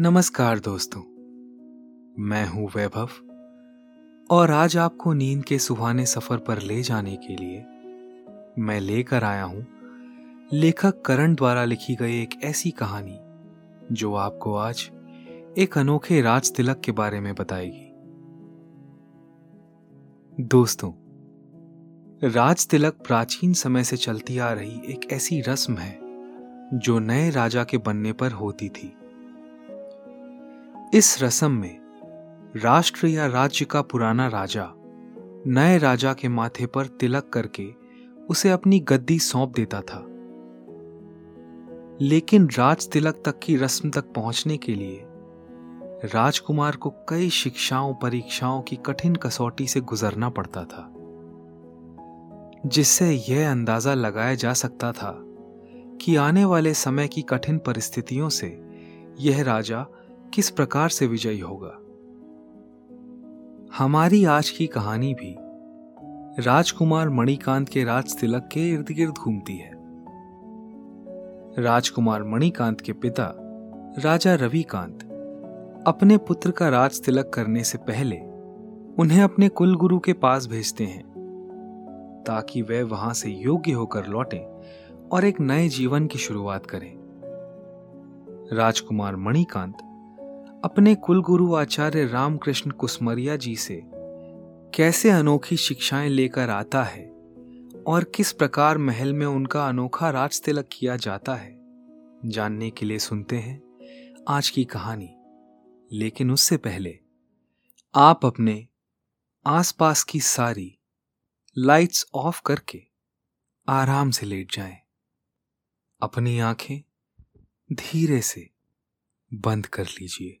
नमस्कार दोस्तों, मैं हूँ वैभव, और आज आपको नींद के सुहाने सफ़र पर ले जाने के लिए मैं लेकर आया हूँ लेखक करण द्वारा लिखी गई एक ऐसी कहानी, जो आपको आज एक अनोखे राज तिलक के बारे में बताएगी। दोस्तों, राज तिलक प्राचीन समय से चलती आ रही एक ऐसी रस्म है, जो नए राजा के बनने पर होती थी। इस रस्म में राष्ट्र या राज्य का पुराना राजा नए राजा के माथे पर तिलक करके उसे अपनी गद्दी सौंप देता था। लेकिन राज तिलक तक की रस्म तक पहुँचने के लिए राजकुमार को कई शिक्षाओं, परीक्षाओं की कठिन कसौटी से गुजरना पड़ता था, जिससे यह अंदाज़ा लगाया जा सकता था कि आने वाले समय की कठिन परिस्थितियों से यह राजा किस प्रकार से विजयी होगा? हमारी आज की कहानी भी राजकुमार मणिकांत के राज तिलक के इर्द गिर्द घूमती है। राजकुमार मणिकांत के पिता राजा रविकांत अपने पुत्र का राज तिलक करने से पहले उन्हें अपने कुल गुरु के पास भेजते हैं, ताकि वे वहाँ से योग्य होकर लौटें और एक नए जीवन की शुरुआत करें। राजकुमार मणिकांत अपने कुलगुरु आचार्य रामकृष्ण कुसमरिया जी से, कैसे अनोखी शिक्षाएँ लेकर आता है और किस प्रकार महल में उनका अनोखा राज तिलक किया जाता है? जानने के लिए सुनते हैं आज की कहानी। लेकिन उससे पहले, आप अपने आसपास की सारी लाइट्स ऑफ़ करके आराम से लेट जाएँ। अपनी आँखें धीरे से बंद कर लीजिए।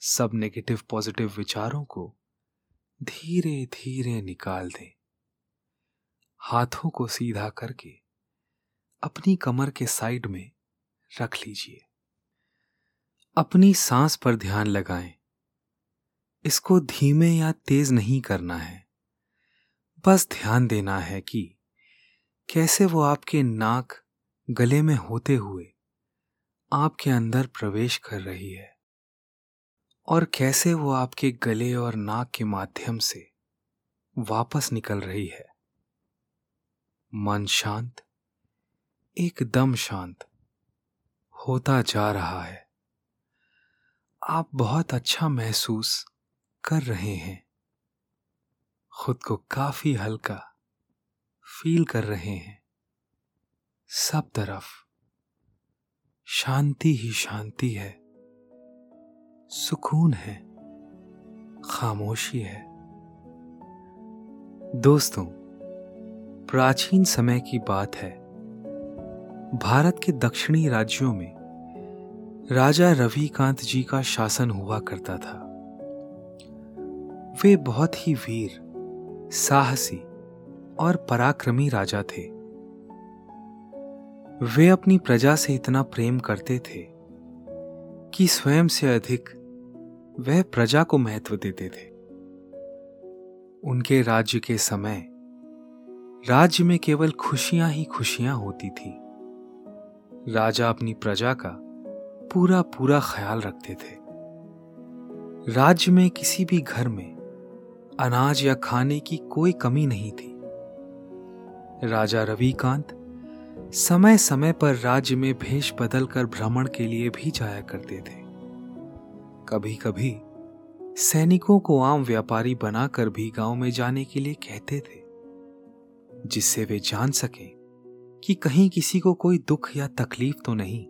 सब नेगेटिव पॉजिटिव विचारों को धीरे धीरे निकाल दें। हाथों को सीधा करके अपनी कमर के साइड में रख लीजिए। अपनी सांस पर ध्यान लगाएँ। इसको धीमे या तेज नहीं करना है। बस ध्यान देना है कि कैसे वो आपके नाक गले में होते हुए आपके अंदर प्रवेश कर रही है। और कैसे वो आपके गले और नाक के माध्यम से वापस निकल रही है। मन शांत, एकदम शांत होता जा रहा है। आप बहुत अच्छा महसूस कर रहे हैं। खुद को काफ़ी हल्का फील कर रहे हैं। सब तरफ़ शांति ही शांति है। सुकून है, खामोशी है। दोस्तों, प्राचीन समय की बात है। भारत के दक्षिणी राज्यों में राजा रविकांत जी का शासन हुआ करता था। वे बहुत ही वीर, साहसी और पराक्रमी राजा थे। वे अपनी प्रजा से इतना प्रेम करते थे कि स्वयं से अधिक वह प्रजा को महत्व देते थे। उनके राज्य के समय राज्य में केवल खुशियाँ ही खुशियाँ होती थी। राजा अपनी प्रजा का पूरा पूरा ख्याल रखते थे। राज्य में किसी भी घर में अनाज या खाने की कोई कमी नहीं थी। राजा रविकांत समय समय पर राज्य में भेष बदलकर भ्रमण के लिए भी जाया करते थे। कभी कभी सैनिकों को आम व्यापारी बनाकर भी गाँव में जाने के लिए कहते थे, जिससे वे जान सकें कि कहीं किसी को कोई दुख या तकलीफ़ तो नहीं।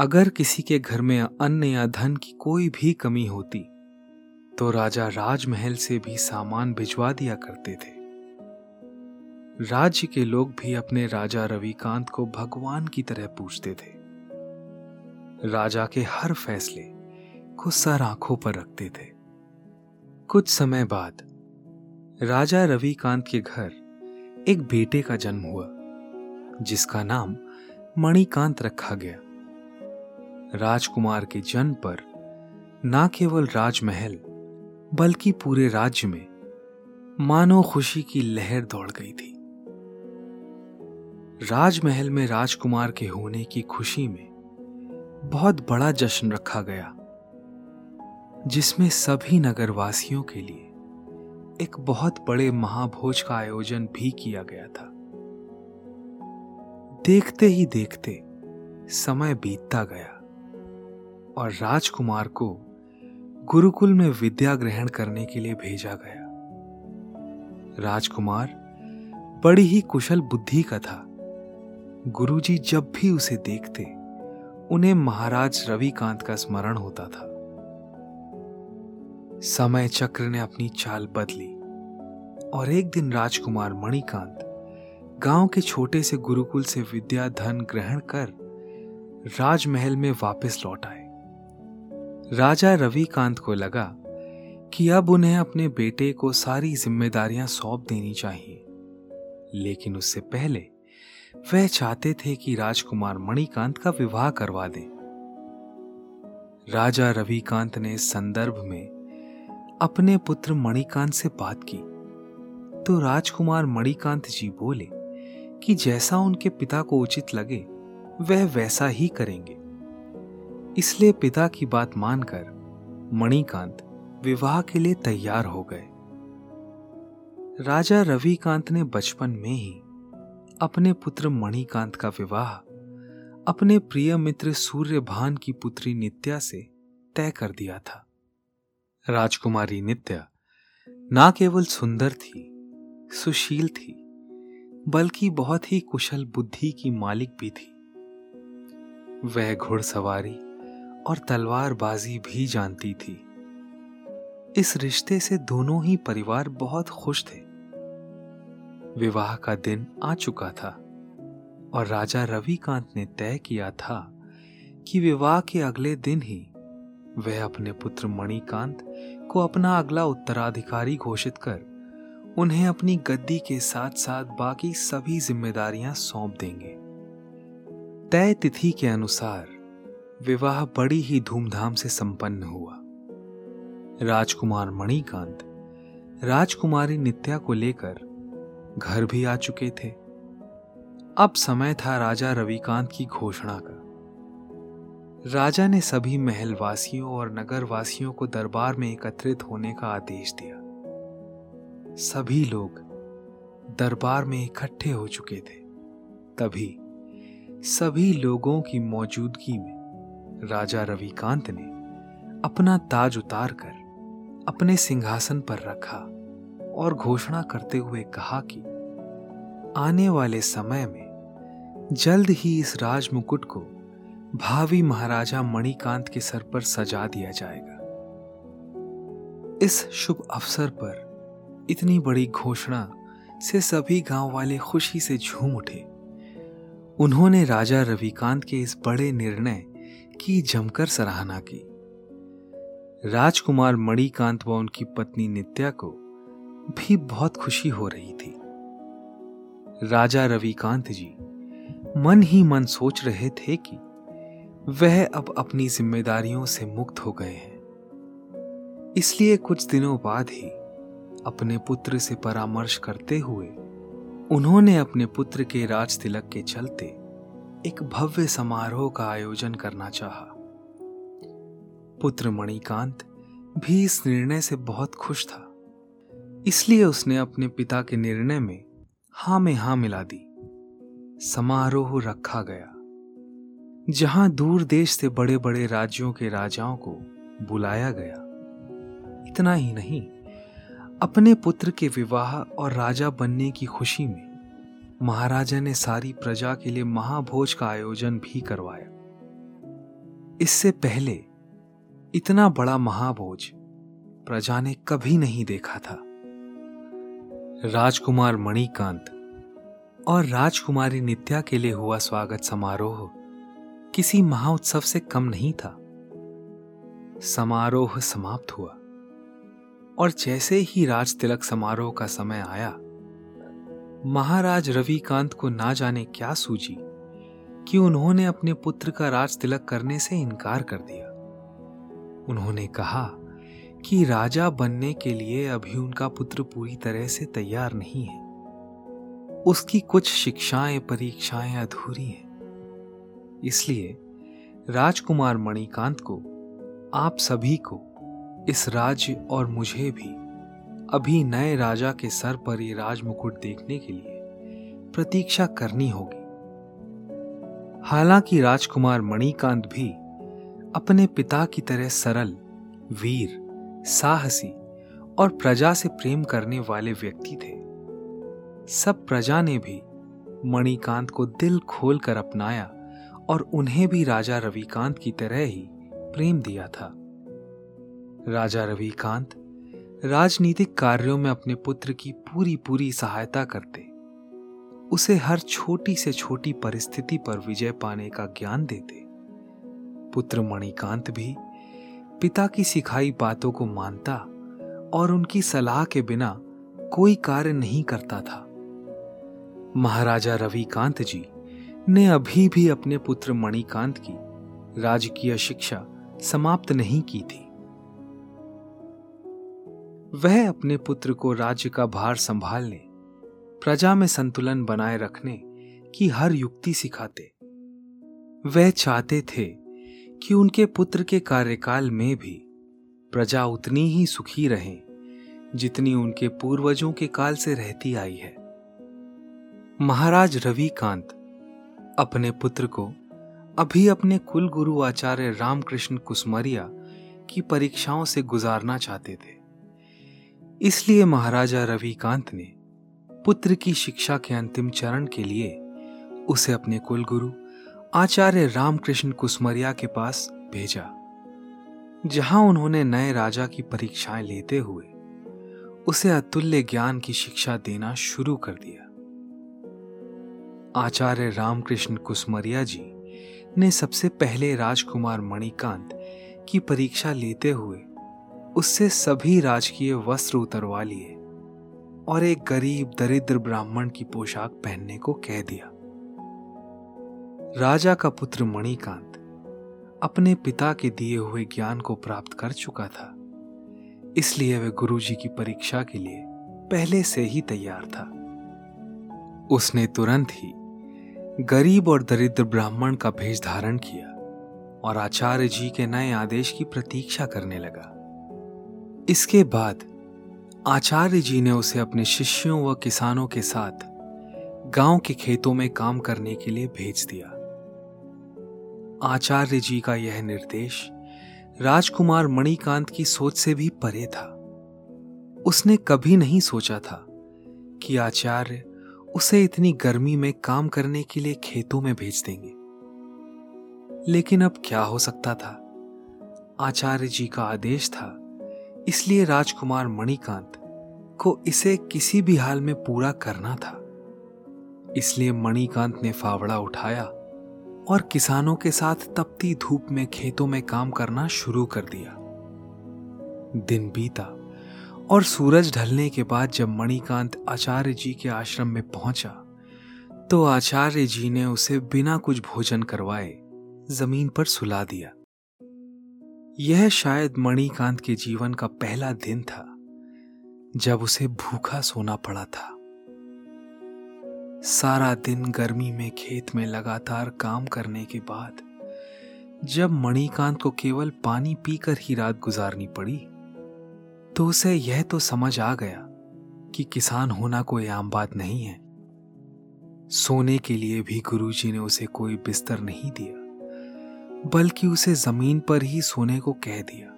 अगर किसी के घर में अन्न या धन की कोई भी कमी होती तो राजा राजमहल से भी सामान भिजवा दिया करते थे। राज्य के लोग भी अपने राजा रविकांत को भगवान की तरह पूछते थे। राजा के हर फैसले को सर आँखों पर रखते थे। कुछ समय बाद राजा रविकांत के घर एक बेटे का जन्म हुआ, जिसका नाम मणिकांत रखा गया। राजकुमार के जन्म पर न केवल राजमहल, बल्कि पूरे राज्य में मानो खुशी की लहर दौड़ गई थी। राजमहल में राजकुमार के होने की खुशी में बहुत बड़ा जश्न रखा गया। जिसमें सभी नगरवासियों के लिए एक बहुत बड़े महाभोज का आयोजन भी किया गया था। देखते ही देखते समय बीतता गया और राजकुमार को गुरुकुल में विद्या ग्रहण करने के लिए भेजा गया। राजकुमार बड़ी ही कुशल बुद्धि का था। गुरुजी जब भी उसे देखते, उन्हें महाराज रविकांत का स्मरण होता था। समय चक्र ने अपनी चाल बदली। और एक दिन राजकुमार मणिकांत गाँव के छोटे से गुरुकुल से विद्या धन ग्रहण कर राजमहल में वापस लौट आए। राजा रविकांत को लगा कि अब उन्हें अपने बेटे को सारी जिम्मेदारियाँ सौंप देनी चाहिए। लेकिन उससे पहले वह चाहते थे कि राजकुमार मणिकांत का विवाह करवा दें। राजा रविकांत ने इस संदर्भ में अपने पुत्र मणिकांत से बात की। तो राजकुमार मणिकांत जी बोले कि जैसा उनके पिता को उचित लगे, वह वैसा ही करेंगे। इसलिए पिता की बात मानकर मणिकांत विवाह के लिए तैयार हो गए। राजा रविकांत ने बचपन में ही अपने पुत्र मणिकांत का विवाह अपने प्रिय मित्र सूर्यभान की पुत्री नित्या से तय कर दिया था। राजकुमारी नित्या ना केवल सुंदर थी, सुशील थी, बल्कि बहुत ही कुशल बुद्धि की मालिक भी थी। वह घुड़सवारी और तलवारबाजी भी जानती थी। इस रिश्ते से दोनों ही परिवार बहुत खुश थे। विवाह का दिन आ चुका था और राजा रविकांत ने तय किया था कि विवाह के अगले दिन ही वह अपने पुत्र मणिकांत को अपना अगला उत्तराधिकारी घोषित कर, उन्हें अपनी गद्दी के साथ साथ बाकी सभी जिम्मेदारियाँ सौंप देंगे। तय तिथि के अनुसार, विवाह बड़ी ही धूमधाम से संपन्न हुआ। राजकुमार मणिकांत, राजकुमारी नित्या को लेकर घर भी आ चुके थे। अब समय था राजा रविकांत की घोषणा का। राजा ने सभी महलवासियों और नगरवासियों को दरबार में एकत्रित होने का आदेश दिया। सभी लोग दरबार में इकट्ठे हो चुके थे। तभी सभी लोगों की मौजूदगी में राजा रविकांत ने अपना ताज उतार कर अपने सिंहासन पर रखा और घोषणा करते हुए कहा कि आने वाले समय में जल्द ही इस राज मुकुट को भावी महाराजा मणिकांत के सर पर सजा दिया जाएगा। इस शुभ अवसर पर इतनी बड़ी घोषणा से सभी गाँव वाले खुशी से झूम उठे। उन्होंने राजा रविकांत के इस बड़े निर्णय की जमकर सराहना की। राजकुमार मणिकांत व उनकी पत्नी नित्या को भी बहुत खुशी हो रही थी। राजा रविकांत जी मन ही मन सोच रहे थे कि वह अब अपनी जिम्मेदारियों से मुक्त हो गए हैं। इसलिए कुछ दिनों बाद ही अपने पुत्र से परामर्श करते हुए उन्होंने अपने पुत्र के राज तिलक के चलते एक भव्य समारोह का आयोजन करना चाहा। पुत्र मणिकांत भी इस निर्णय से बहुत खुश था। इसलिए उसने अपने पिता के निर्णय में हाँ में हाँ मिला दी। समारोह रखा गया। जहाँ दूर देश से बड़े बड़े राज्यों के राजाओं को बुलाया गया। इतना ही नहीं, अपने पुत्र के विवाह और राजा बनने की खुशी में महाराजा ने सारी प्रजा के लिए महाभोज का आयोजन भी करवाया। इससे पहले इतना बड़ा महाभोज प्रजा ने कभी नहीं देखा था। राजकुमार मणिकांत और राजकुमारी नित्या के लिए हुआ स्वागत समारोह किसी महाउत्सव से कम नहीं था। समारोह समाप्त हुआ और जैसे ही राज तिलक समारोह का समय आया, महाराज रविकांत को ना जाने क्या सूझी कि उन्होंने अपने पुत्र का राज तिलक करने से इनकार कर दिया। उन्होंने कहा कि राजा बनने के लिए अभी उनका पुत्र पूरी तरह से तैयार नहीं है। उसकी कुछ शिक्षाएँ, परीक्षाएँ अधूरी हैं। इसलिए राजकुमार मणिकांत को, आप सभी को, इस राज्य और मुझे भी, अभी नए राजा के सर पर ये राजमुकुट देखने के लिए प्रतीक्षा करनी होगी। हालाँकि राजकुमार मणिकांत भी अपने पिता की तरह सरल, वीर, साहसी और प्रजा से प्रेम करने वाले व्यक्ति थे। सब प्रजा ने भी मणिकांत को दिल खोलकर अपनाया और उन्हें भी राजा रविकांत की तरह ही प्रेम दिया था। राजा रविकांत राजनीतिक कार्यों में अपने पुत्र की पूरी पूरी सहायता करते। उसे हर छोटी से छोटी परिस्थिति पर विजय पाने का ज्ञान देते। पुत्र मणिकांत भी पिता की सिखाई बातों को मानता और उनकी सलाह के बिना कोई कार्य नहीं करता था। महाराजा रविकांत जी ने अभी भी अपने पुत्र मणिकांत की राजकीय शिक्षा समाप्त नहीं की थी। वह अपने पुत्र को राज्य का भार संभालने, प्रजा में संतुलन बनाए रखने की हर युक्ति सिखाते। वह चाहते थे कि उनके पुत्र के कार्यकाल में भी प्रजा उतनी ही सुखी रहे, जितनी उनके पूर्वजों के काल से रहती आई है। महाराज रविकांत अपने पुत्र को, अभी अपने कुल गुरु आचार्य रामकृष्ण कुसमरिया की परीक्षाओं से गुजारना चाहते थे। इसलिए महाराजा रविकांत ने पुत्र की शिक्षा के अंतिम चरण के लिए उसे अपने कुल गुरु आचार्य रामकृष्ण कुसमरिया के पास भेजा, जहाँ उन्होंने नए राजा की परीक्षाएँ लेते हुए उसे अतुल्य ज्ञान की शिक्षा देना शुरू कर दिया। आचार्य रामकृष्ण कुसमरिया जी ने सबसे पहले राजकुमार मणिकांत की परीक्षा लेते हुए उससे सभी राजकीय वस्त्र उतरवा लिए और एक गरीब दरिद्र ब्राह्मण की पोशाक पहनने को कह दिया। राजा का पुत्र मणिकांत अपने पिता के दिए हुए ज्ञान को प्राप्त कर चुका था, इसलिए वह गुरुजी की परीक्षा के लिए पहले से ही तैयार था। उसने तुरंत ही गरीब और दरिद्र ब्राह्मण का भेष धारण किया और आचार्य जी के नए आदेश की प्रतीक्षा करने लगा। इसके बाद आचार्य जी ने उसे अपने शिष्यों व किसानों के साथ गाँव के खेतों में काम करने के लिए भेज दिया। आचार्य जी का यह निर्देश राजकुमार मणिकांत की सोच से भी परे था। उसने कभी नहीं सोचा था कि आचार्य उसे इतनी गर्मी में काम करने के लिए खेतों में भेज देंगे। लेकिन अब क्या हो सकता था? आचार्य जी का आदेश था। इसलिए राजकुमार मणिकांत को इसे किसी भी हाल में पूरा करना था। इसलिए मणिकांत ने फावड़ा उठाया और किसानों के साथ तपती धूप में खेतों में काम करना शुरू कर दिया। दिन बीता। और सूरज ढलने के बाद जब मणिकांत आचार्य जी के आश्रम में पहुँचा तो आचार्य जी ने उसे बिना कुछ भोजन करवाए ज़मीन पर सुला दिया। यह शायद मणिकांत के जीवन का पहला दिन था, जब उसे भूखा सोना पड़ा था। सारा दिन गर्मी में खेत में लगातार काम करने के बाद, जब मणिकांत को केवल पानी पीकर ही रात गुजारनी पड़ी तो उसे यह तो समझ आ गया कि किसान होना कोई आम बात नहीं है। सोने के लिए भी गुरुजी ने उसे कोई बिस्तर नहीं दिया, बल्कि उसे ज़मीन पर ही सोने को कह दिया।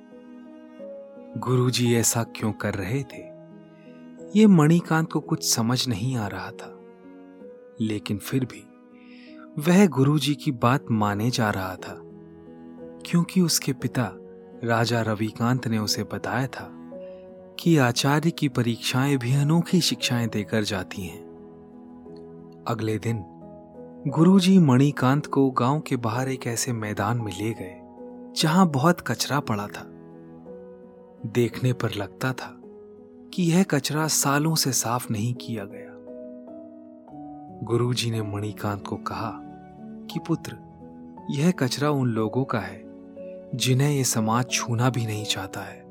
गुरुजी ऐसा क्यों कर रहे थे? ये मणिकांत को कुछ समझ नहीं आ रहा था। लेकिन फिर भी वह गुरुजी की बात माने जा रहा था, क्योंकि उसके पिता राजा रविकांत ने उसे बताया था। कि आचार्य की परीक्षाएँ भी अनोखी शिक्षाएँ देकर जाती हैं। अगले दिन, गुरुजी मणिकांत को गाँव के बाहर एक ऐसे मैदान में ले गए, जहाँ बहुत कचरा पड़ा था। देखने पर लगता था कि यह कचरा सालों से साफ़ नहीं किया गया। गुरुजी ने मणिकांत को कहा कि, पुत्र, यह कचरा उन लोगों का है, जिन्हें यह समाज छूना भी नहीं चाहता है।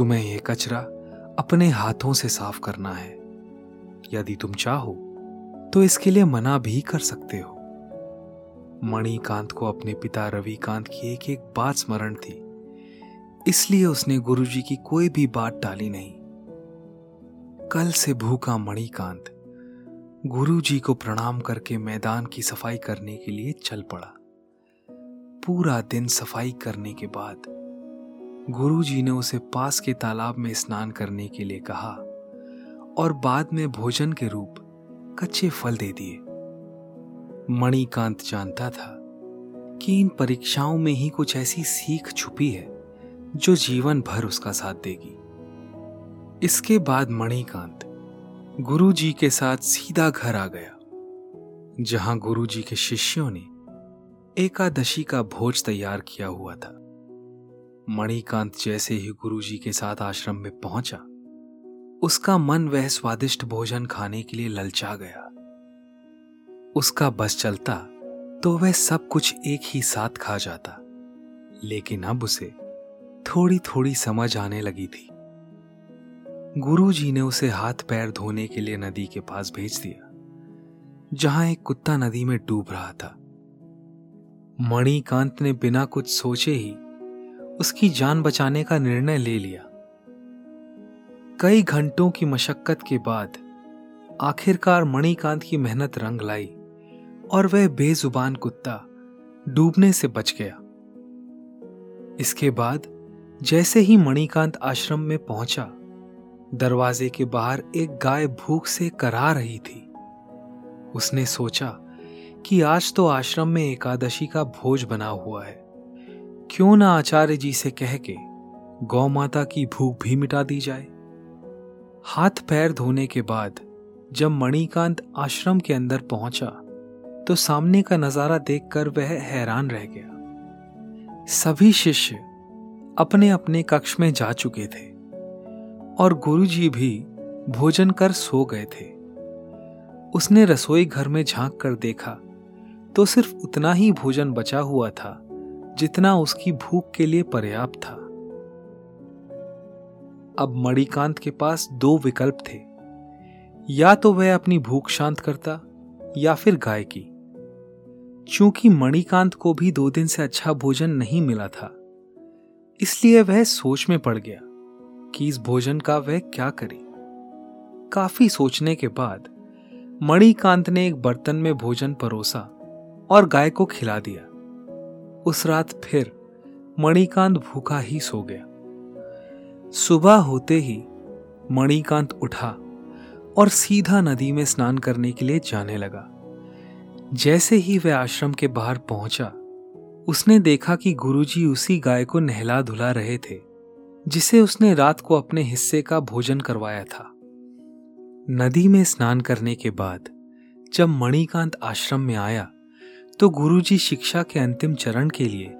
तुम्हें यह कचरा अपने हाथों से साफ़ करना है। यदि तुम चाहो तो इसके लिए मना भी कर सकते हो। मणिकांत को अपने पिता रविकांत की एक एक बात स्मरण थी। इसलिए उसने गुरुजी की कोई भी बात टाली नहीं। कल से भूखा मणिकांत गुरुजी को प्रणाम करके मैदान की सफ़ाई करने के लिए चल पड़ा। पूरा दिन सफ़ाई करने के बाद गुरुजी ने उसे पास के तालाब में स्नान करने के लिए कहा और बाद में भोजन के रूप कच्चे फल दे दिए। मणिकांत जानता था कि इन परीक्षाओं में ही कुछ ऐसी सीख छुपी है जो जीवन भर उसका साथ देगी। इसके बाद मणिकांत गुरुजी के साथ सीधा घर आ गया, जहाँ गुरुजी के शिष्यों ने एकादशी का भोज तैयार किया हुआ था। मणिकांत जैसे ही गुरुजी के साथ आश्रम में पहुँचा, उसका मन वह स्वादिष्ट भोजन खाने के लिए ललचा गया। उसका बस चलता तो वह सब कुछ एक ही साथ खा जाता, लेकिन अब उसे थोड़ी थोड़ी समझ आने लगी थी। गुरुजी ने उसे हाथ पैर धोने के लिए नदी के पास भेज दिया, जहाँ एक कुत्ता नदी में डूब रहा था। मणिकांत ने बिना कुछ सोचे ही उसकी जान बचाने का निर्णय ले लिया। कई घंटों की मशक्कत के बाद आखिरकार मणिकांत की मेहनत रंग लाई और वह बेजुबान कुत्ता डूबने से बच गया। इसके बाद जैसे ही मणिकांत आश्रम में पहुँचा, दरवाजे के बाहर एक गाय भूख से करा रही थी। उसने सोचा कि आज तो आश्रम में एकादशी का भोज बना हुआ है। क्यों ना आचार्य जी से कह के गौ माता की भूख भी मिटा दी जाए? हाथ पैर धोने के बाद जब मणिकांत आश्रम के अंदर पहुँचा तो सामने का नज़ारा देखकर वह हैरान रह गया। सभी शिष्य अपने अपने कक्ष में जा चुके थे और गुरुजी भी भोजन कर सो गए थे। उसने रसोई घर में झाँक कर देखा तो सिर्फ़ उतना ही भोजन बचा हुआ था जितना उसकी भूख के लिए पर्याप्त था। अब मणिकांत के पास दो विकल्प थे। या तो वह अपनी भूख शांत करता, या फिर गाय की चूँकि मणिकांत को भी दो दिन से अच्छा भोजन नहीं मिला था, इसलिए वह सोच में पड़ गया कि इस भोजन का वह क्या करे। काफ़ी सोचने के बाद मणिकांत ने एक बर्तन में भोजन परोसा और गाय को खिला दिया। उस रात फिर मणिकांत भूखा ही सो गया। सुबह होते ही मणिकांत उठा और सीधा नदी में स्नान करने के लिए जाने लगा। जैसे ही वह आश्रम के बाहर पहुँचा, उसने देखा कि गुरुजी उसी गाय को नहला धुला रहे थे, जिसे उसने रात को अपने हिस्से का भोजन करवाया था। नदी में स्नान करने के बाद जब मणिकांत आश्रम में आया तो गुरुजी शिक्षा के अंतिम चरण के लिए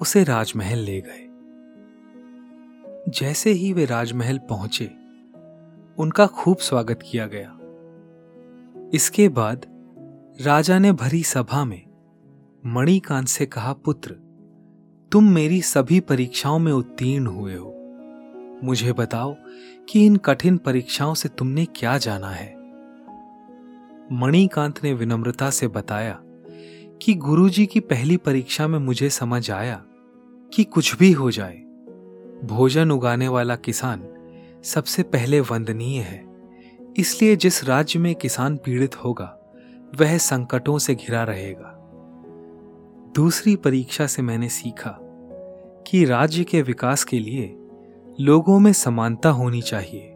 उसे राजमहल ले गए। जैसे ही वे राजमहल पहुँचे, उनका खूब स्वागत किया गया। इसके बाद राजा ने भरी सभा में मणिकांत से कहा, पुत्र, तुम मेरी सभी परीक्षाओं में उत्तीर्ण हुए हो। मुझे बताओ कि इन कठिन परीक्षाओं से तुमने क्या जाना है? मणिकांत ने विनम्रता से बताया कि गुरुजी की पहली परीक्षा में मुझे समझ आया कि कुछ भी हो जाए, भोजन उगाने वाला किसान सबसे पहले वंदनीय है। इसलिए जिस राज्य में किसान पीड़ित होगा, वह संकटों से घिरा रहेगा। दूसरी परीक्षा से मैंने सीखा कि राज्य के विकास के लिए लोगों में समानता होनी चाहिए,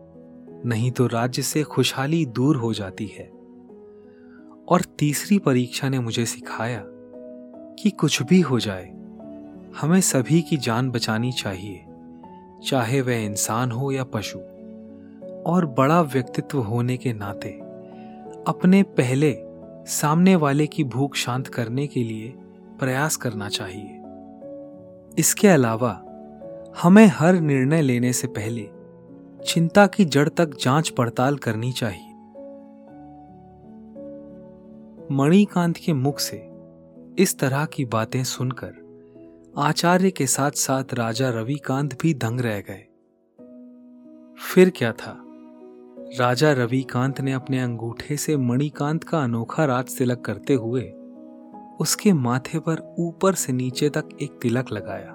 नहीं तो राज्य से खुशहाली दूर हो जाती है। और तीसरी परीक्षा ने मुझे सिखाया कि कुछ भी हो जाए, हमें सभी की जान बचानी चाहिए, चाहे वह इंसान हो या पशु। और बड़ा व्यक्तित्व होने के नाते, अपने पहले, सामने वाले की भूख शांत करने के लिए प्रयास करना चाहिए। इसके अलावा, हमें हर निर्णय लेने से पहले, चिंता की जड़ तक जाँच पड़ताल करनी चाहिए। मणिकांत के मुख से इस तरह की बातें सुनकर आचार्य के साथ साथ राजा रविकांत भी दंग रह गए। फिर क्या था? राजा रविकांत ने अपने अंगूठे से मणिकांत का अनोखा राज तिलक करते हुए उसके माथे पर ऊपर से नीचे तक एक तिलक लगाया।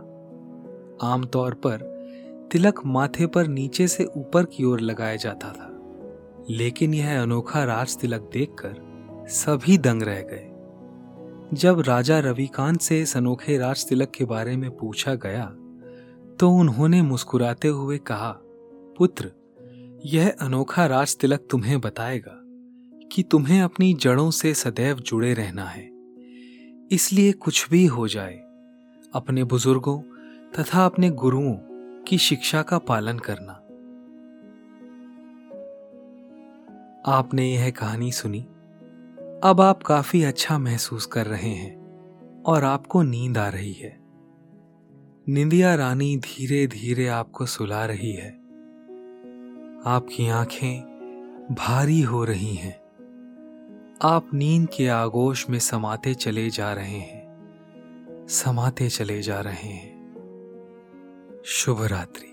आमतौर पर तिलक माथे पर नीचे से ऊपर की ओर लगाया जाता था, लेकिन यह अनोखा राज तिलक देखकर सभी दंग रह गए। जब राजा रविकांत से इस अनोखे राज तिलक के बारे में पूछा गया तो उन्होंने मुस्कुराते हुए कहा, पुत्र, यह अनोखा राज तिलक तुम्हें बताएगा कि तुम्हें अपनी जड़ों से सदैव जुड़े रहना है। इसलिए कुछ भी हो जाए, अपने बुज़ुर्गों तथा अपने गुरुओं की शिक्षा का पालन करना। आपने यह कहानी सुनी? अब आप काफ़ी अच्छा महसूस कर रहे हैं और आपको नींद आ रही है। निंदिया रानी धीरे धीरे आपको सुला रही है। आपकी आँखें भारी हो रही हैं। आप नींद के आगोश में समाते चले जा रहे हैं। समाते चले जा रहे हैं। शुभ रात्रि।